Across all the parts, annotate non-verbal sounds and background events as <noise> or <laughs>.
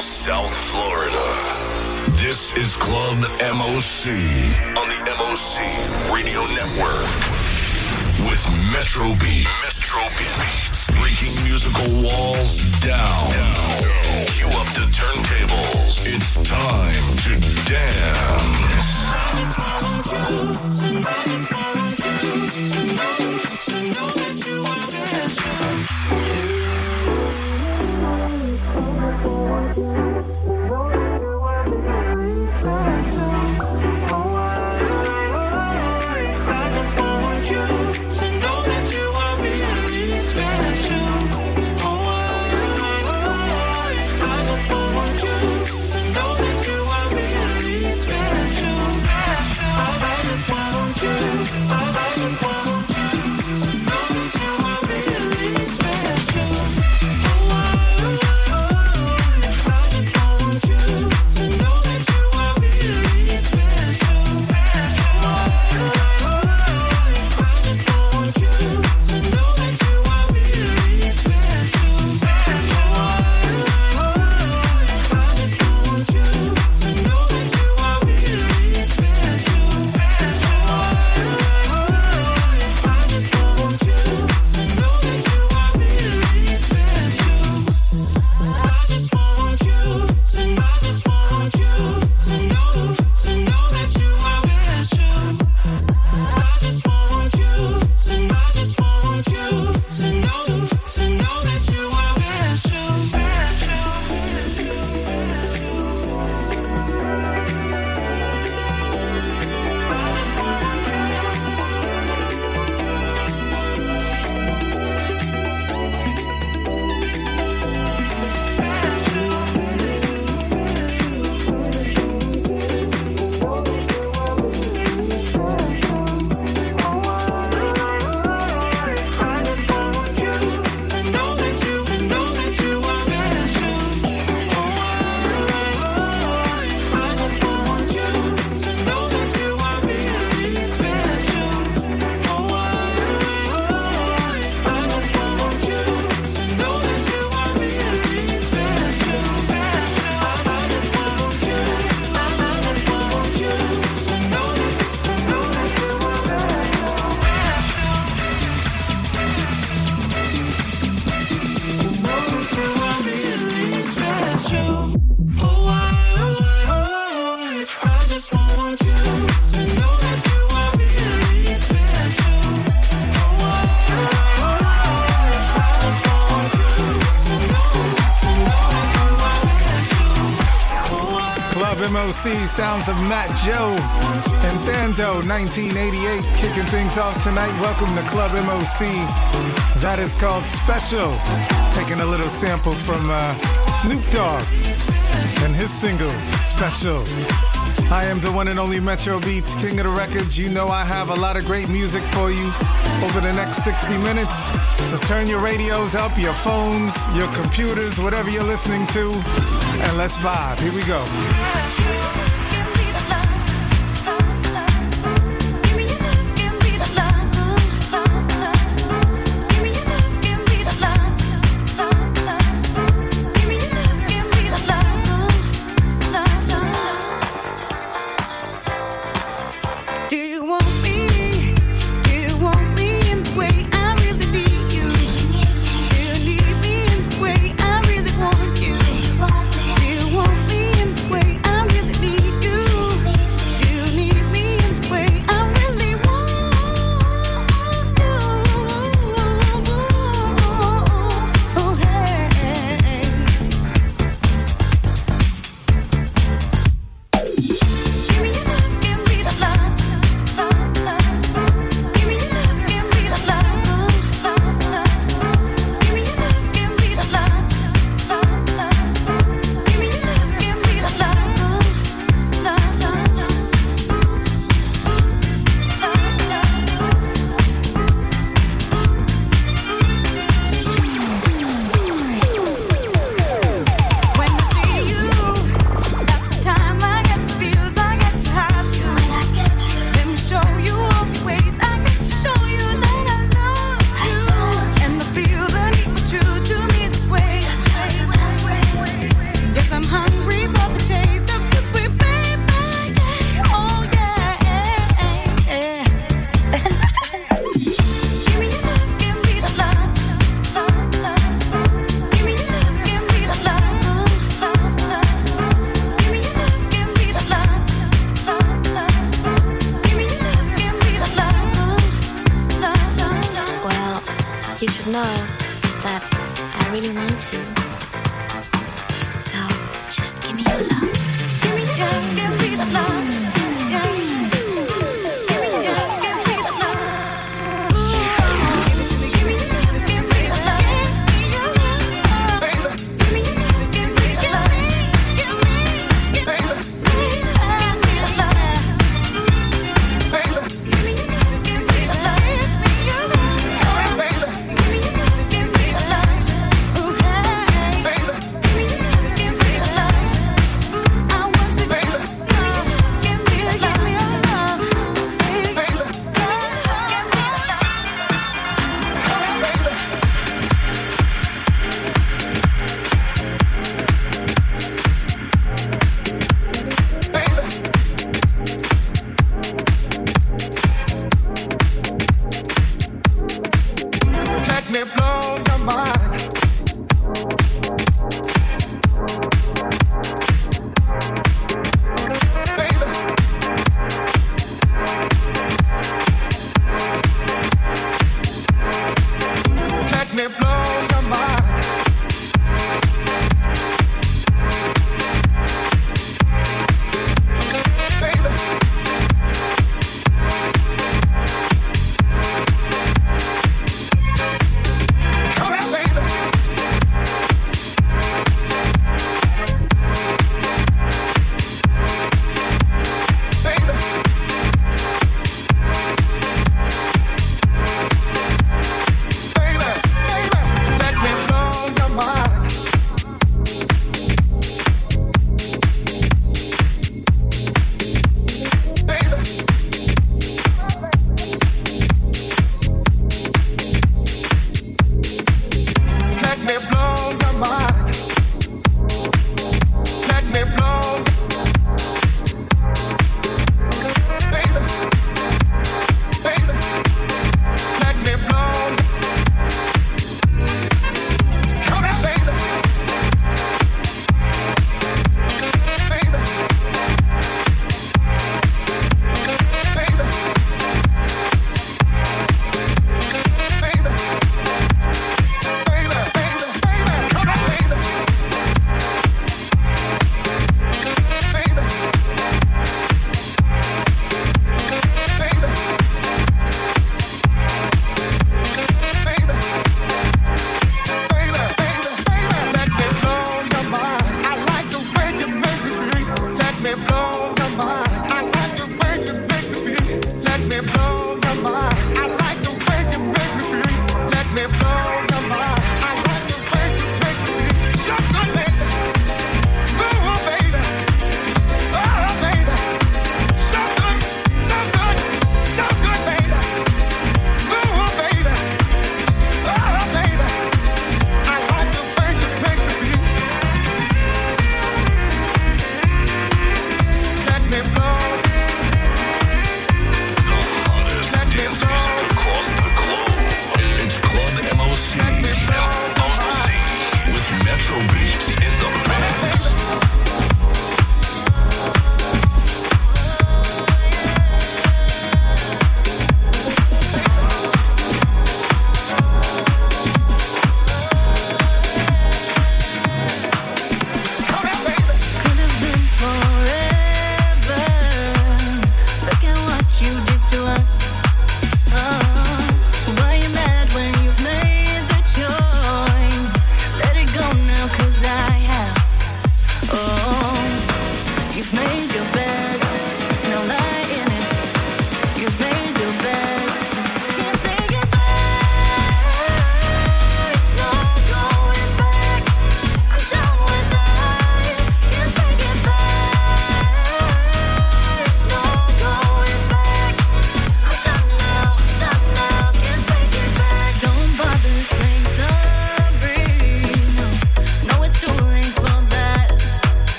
South Florida. This is Club MOC on the MOC Radio Network with Metro Beat. Metro Beatz. Breaking musical walls down. down. Cue up the turntables. It's time to dance for you. sounds of Matt Joe and Thando1988 kicking things off tonight. Welcome to Club MOC. That is called Special. Taking a little sample from uh, Snoop Dogg and his single Special. I am the one and only Metro Beatz, King of the Records. You know I have a lot of great music for you over the next 60 minutes. So turn your radios up, your phones, your computers, whatever you're listening to, and let's vibe. Here we go.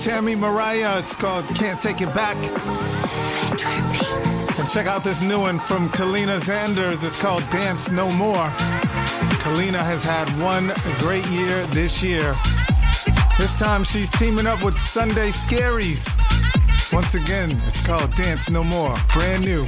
Tammy Mariah. It's called Can't Take It Back. And check out this new one from Kaleena Zanders. It's called Dance No More. Kaleena has had one great year this year. This time she's teaming up with Sunday Scaries. Once again, it's called Dance No More. Brand new.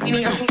I move like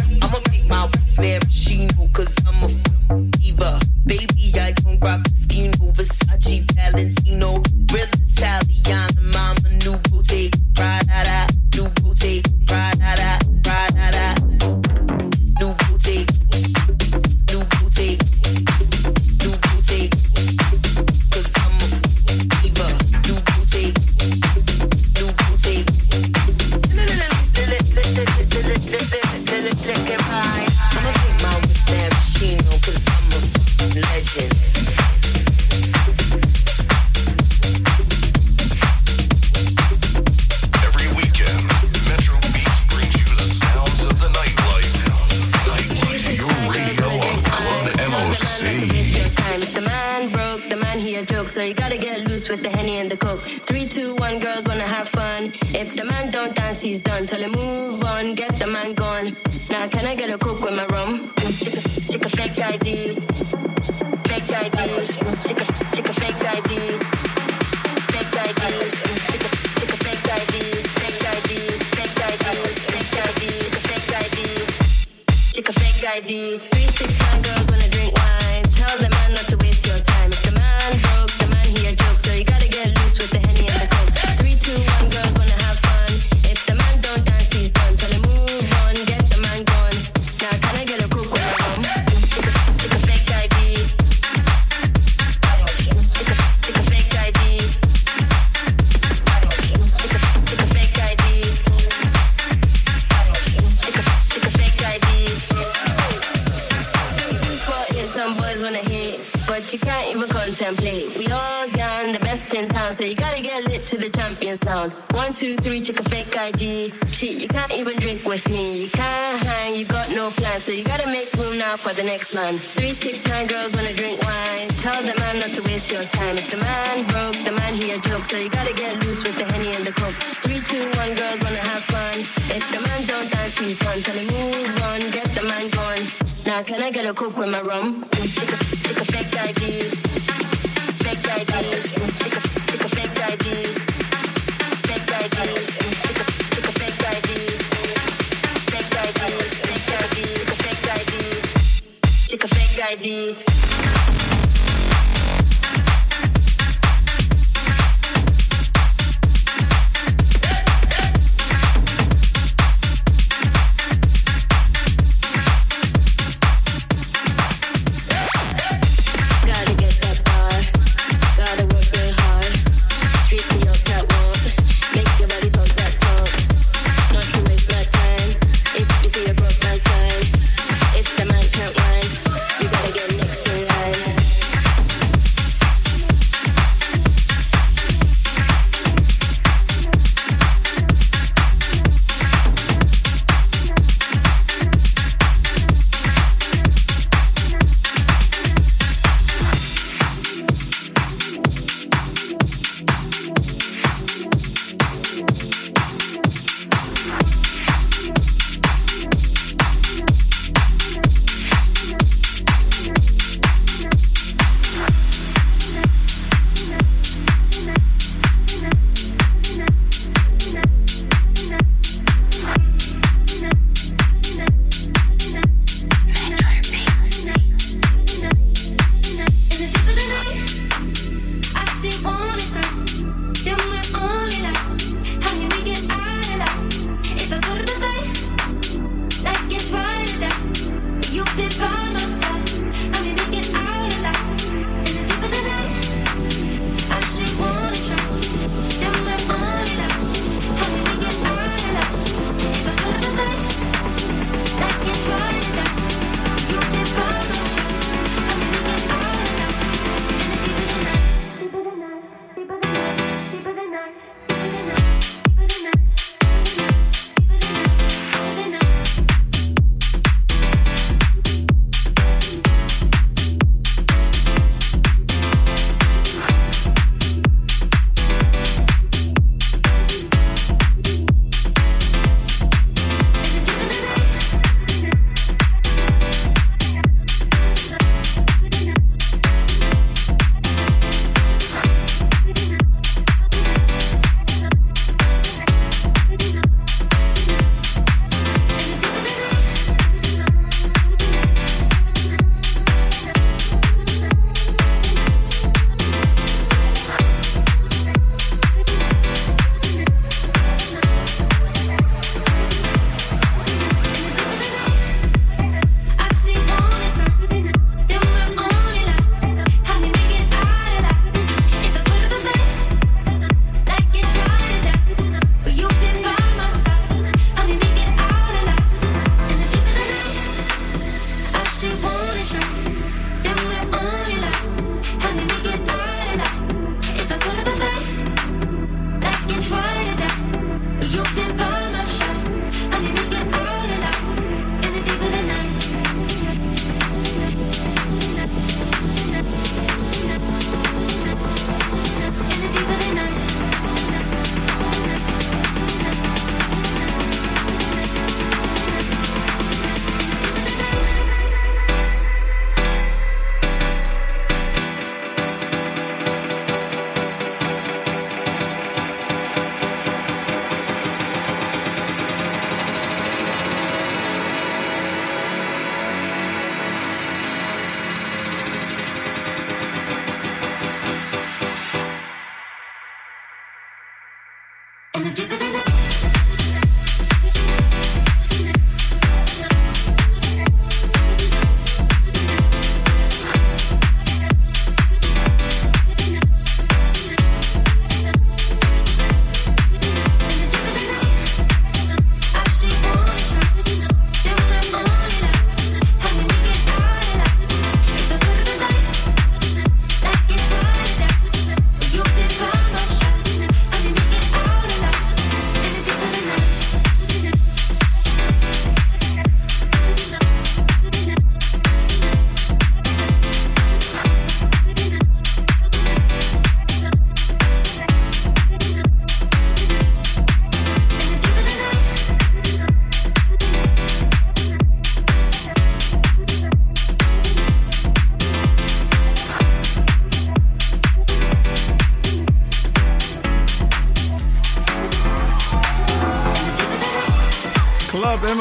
you can't even contemplate. We all gone, the best in town, so you gotta get lit to the champion sound. One, two, three, check a fake ID. Shit, you can't even drink with me. You can't hang, you got no plan, so you gotta make room now for the next man. Three, six, nine girls wanna drink wine. Tell the man not to waste your time. If the man broke, the man he a joke, so you gotta get loose with the henny and the coke. Three, two, one, girls wanna have fun. If the man don't dance, he's done. Tell him move on, get the man gone. Now can I get a coke with my rum? Take a, take a fake ID. Fake ID. Take a, take a fake ID. Fake ID. Take a, take a fake ID. Fake ID. Fake ID. Take a fake ID. Take a fake ID.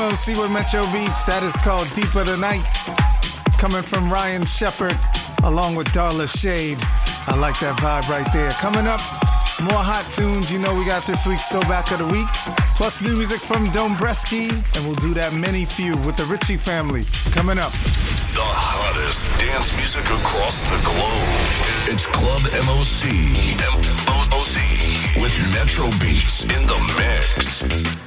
MOC with Metro Beatz. That is called Deeper the Night. Coming from Ryan Shepard along with Darla Shade. I like that vibe right there. Coming up, more hot tunes. You know we got this week's throwback of the week. Plus new music from Dombresky. And we'll do that mini few with the Ritchie family. Coming up. The hottest dance music across the globe. It's Club MOC. MOC with Metro Beatz in the mix.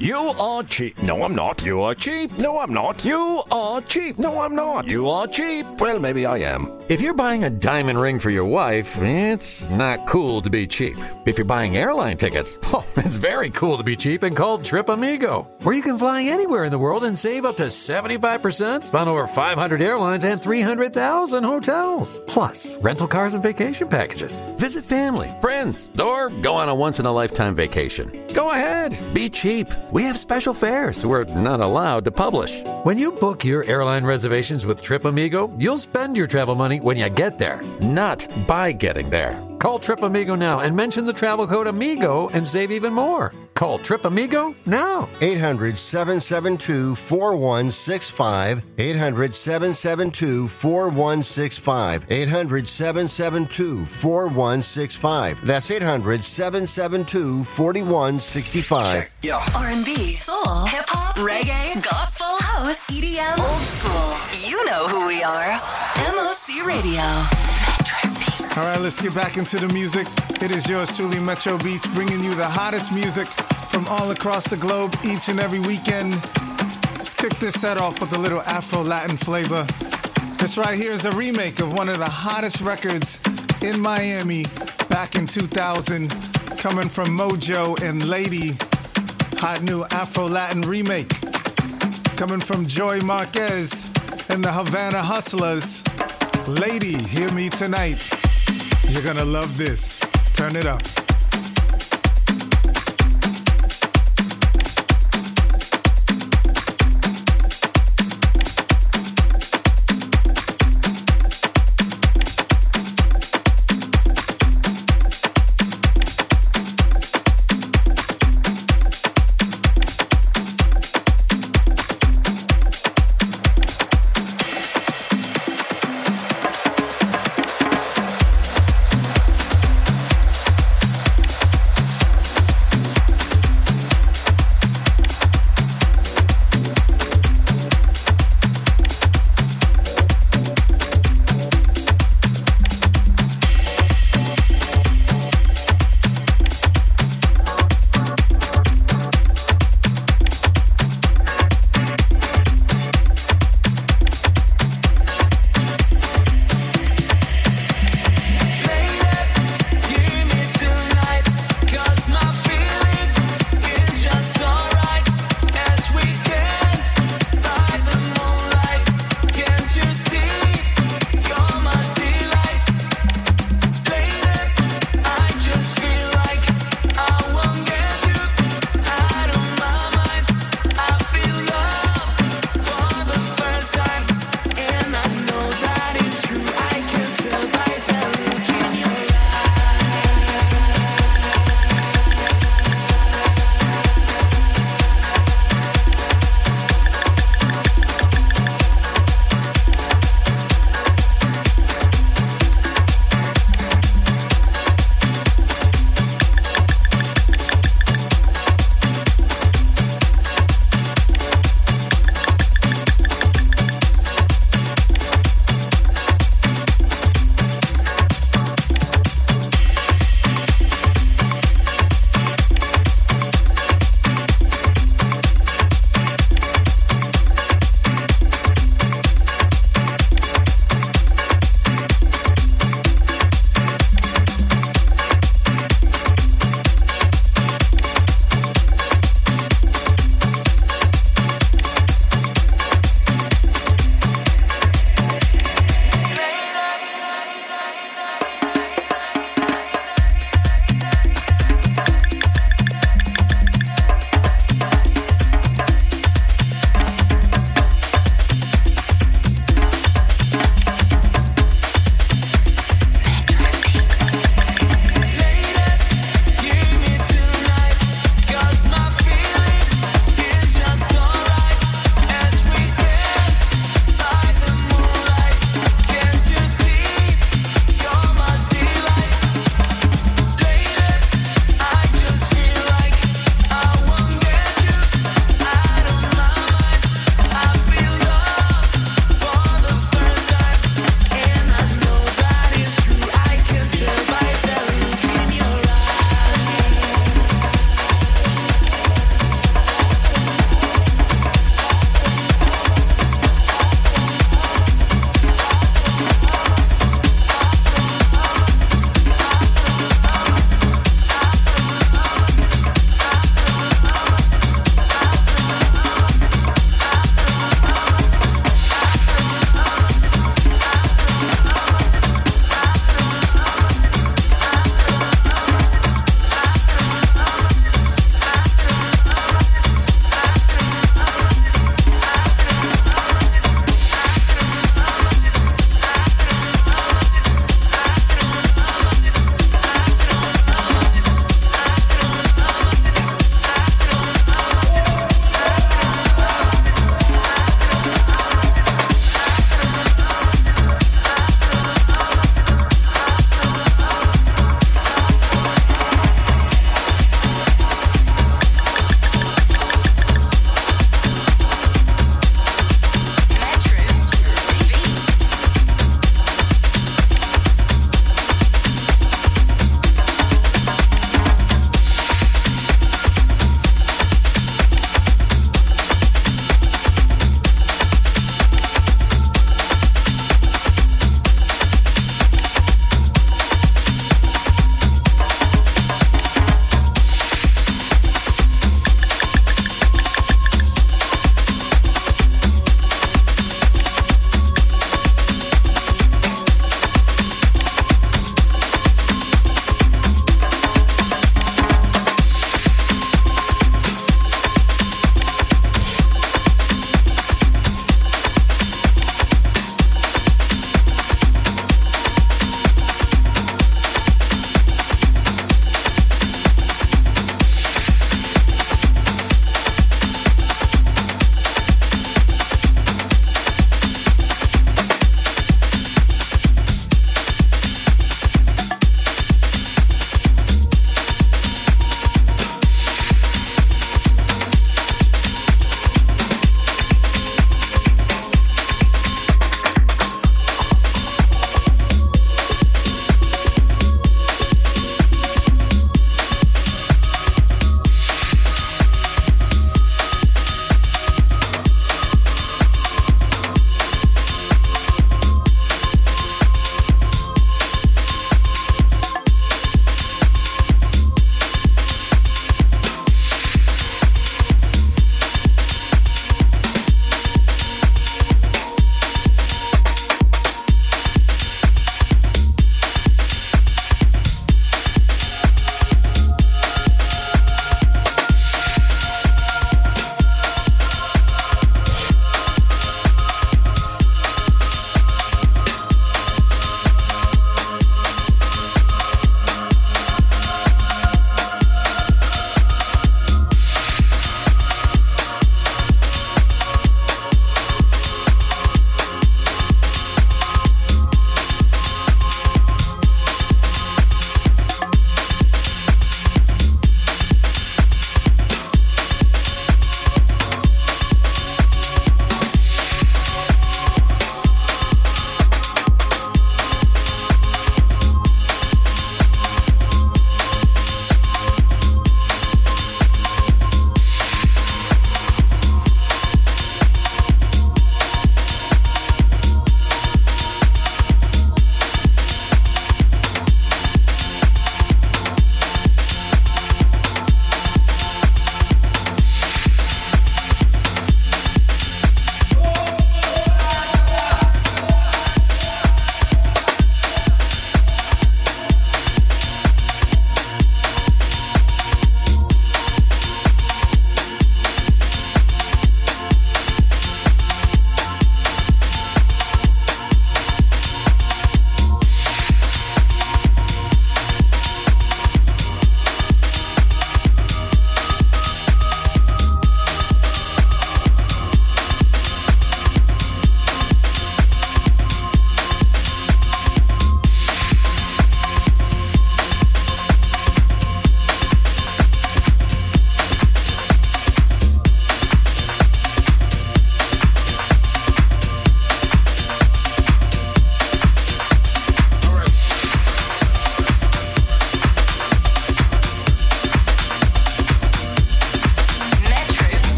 You are cheap. No, I'm not. You are cheap. No, I'm not. You are cheap. No, I'm not. You are cheap. Well, maybe I am. If you're buying a diamond ring for your wife, it's not cool to be cheap. If you're buying airline tickets, <laughs> oh, it's very cool to be cheap and called TripAmigo, where you can fly anywhere in the world and save up to 75% on over 500 airlines and 300,000 hotels. Plus, rental cars and vacation packages. Visit family, friends, or go on a once in a lifetime vacation. Go ahead, be cheap. We have special fares we're not allowed to publish. When you book your airline reservations with TripAmigo, you'll spend your travel money when you get there, not by getting there. Call TripAmigo now and mention the travel code AMIGO and save even more. Call Trip Amigo now. 800 772 4165. 800 772 4165. 800 772 4165. That's 800 772 4165. R&B, soul, hip hop, reggae, gospel, house, EDM, old school. You know who we are. MOC Radio. Let's get back into the music. It is yours truly, Metro Beatz, bringing you the hottest music from all across the globe each and every weekend. Let's kick this set off with a little Afro Latin flavor. This right here is a remake of one of the hottest records in Miami back in 2000, coming from Modjo and Lady. Hot new Afro Latin remake. Coming from Joy Marquez and the Havana Hustlers. Lady, hear me tonight. You're gonna love this. Turn it up.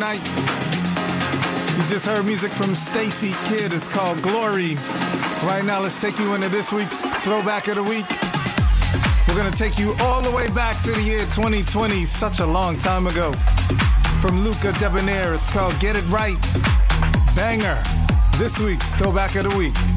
Tonight. You just heard music from Stacy Kidd. It's called Glory. Right now, let's take you into this week's Throwback of the Week. We're going to take you all the way back to the year 2020, such a long time ago. From Luca Debonaire, it's called Get It Right. Banger. This week's Throwback of the Week.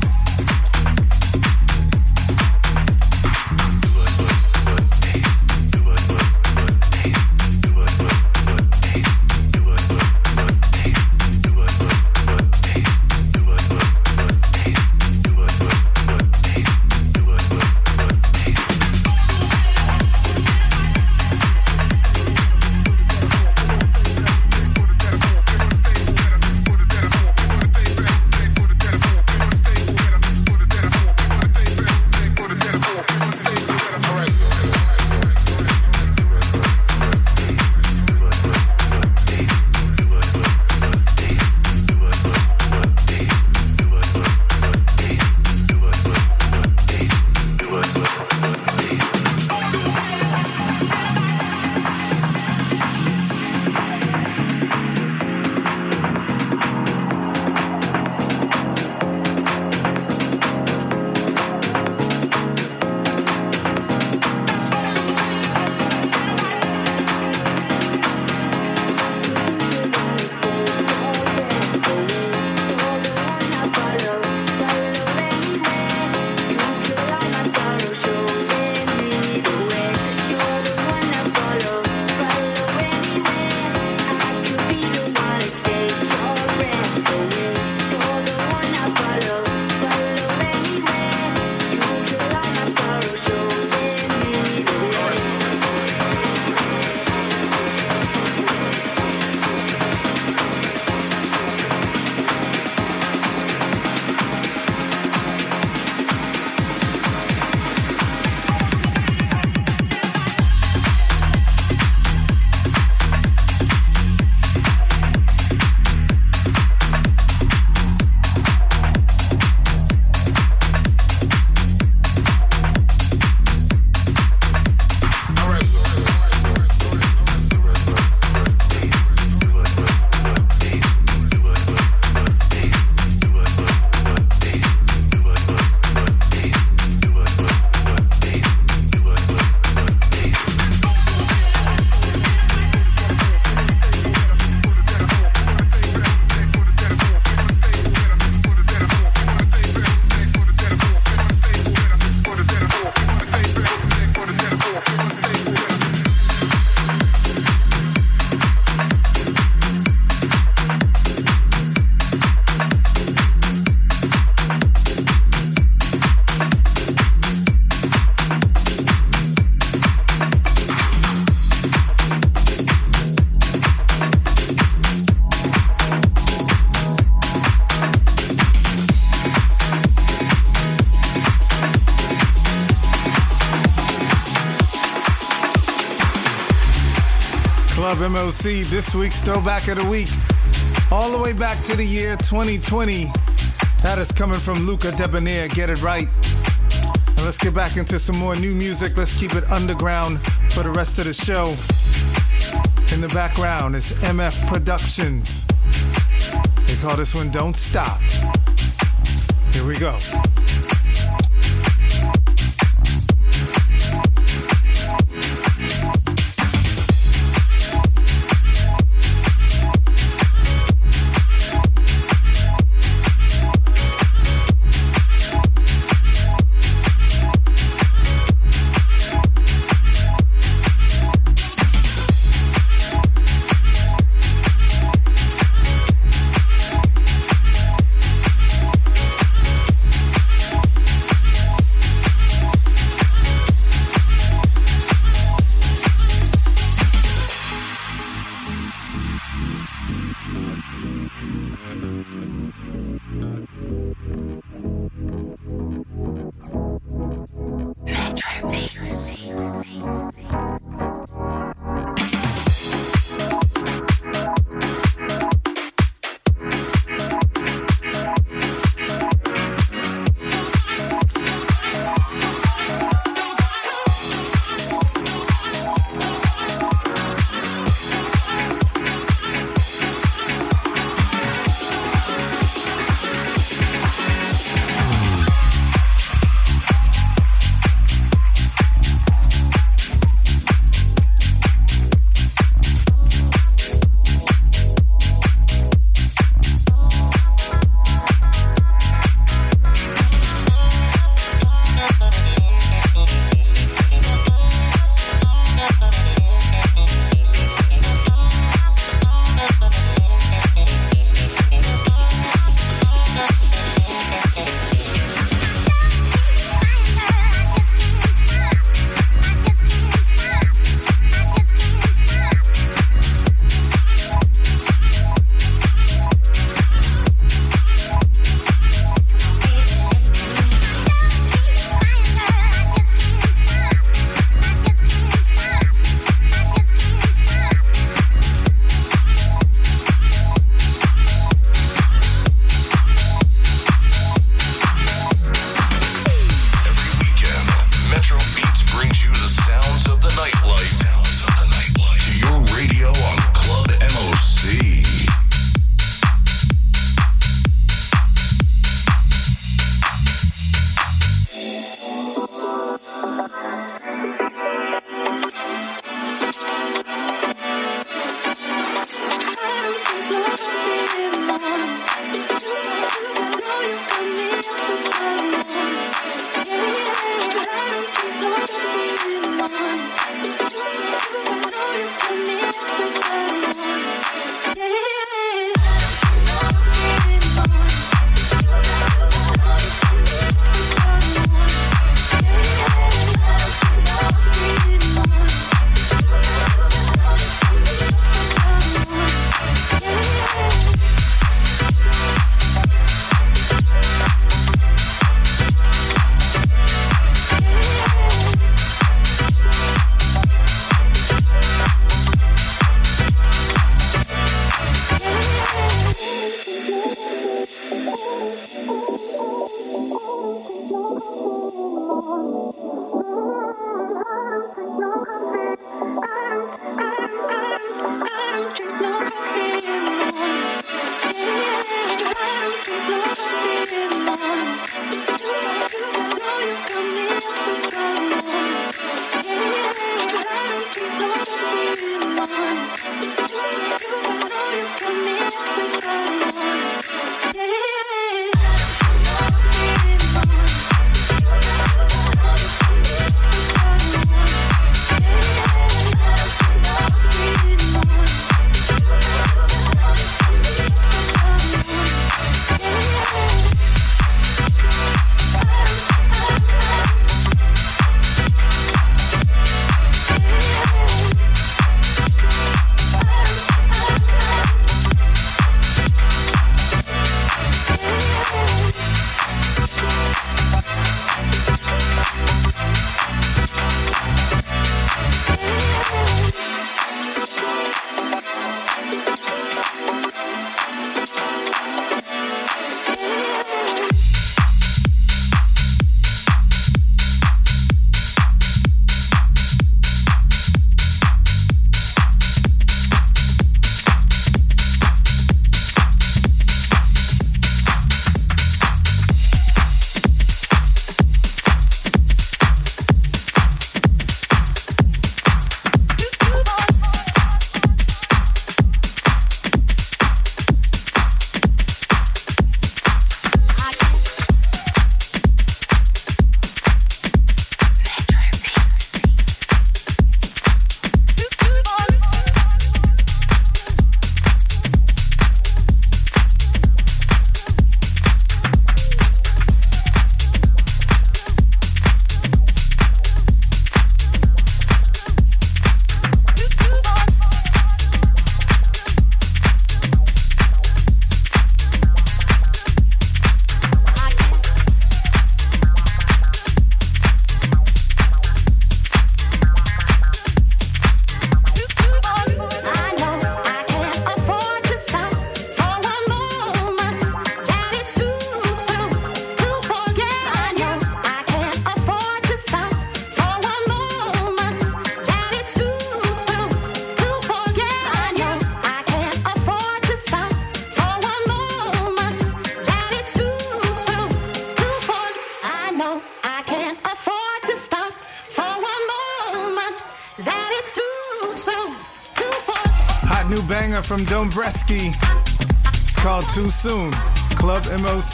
MOC, this week's Throwback of the Week. All the way back to the year 2020. That is coming from Luca Debonaire, Get It Right. And let's get back into some more new music. Let's keep it underground for the rest of the show. In the background is MF Productions. They call this one Don't Stop. Here we go.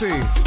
Club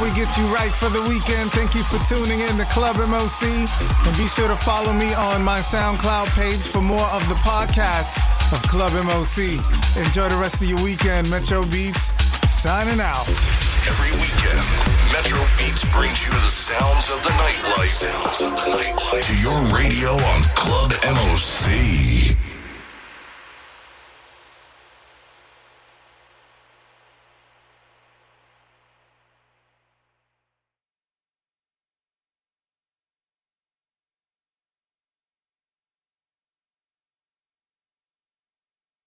we get you right for the weekend. Thank you for tuning in to Club MOC. And be sure to follow me on my SoundCloud page for more of the podcast of Club MOC. Enjoy the rest of your weekend. Metro Beatz, signing out. Every weekend, Metro Beatz brings you the sounds of the nightlife. Sounds of the nightlife to your radio on Club MOC.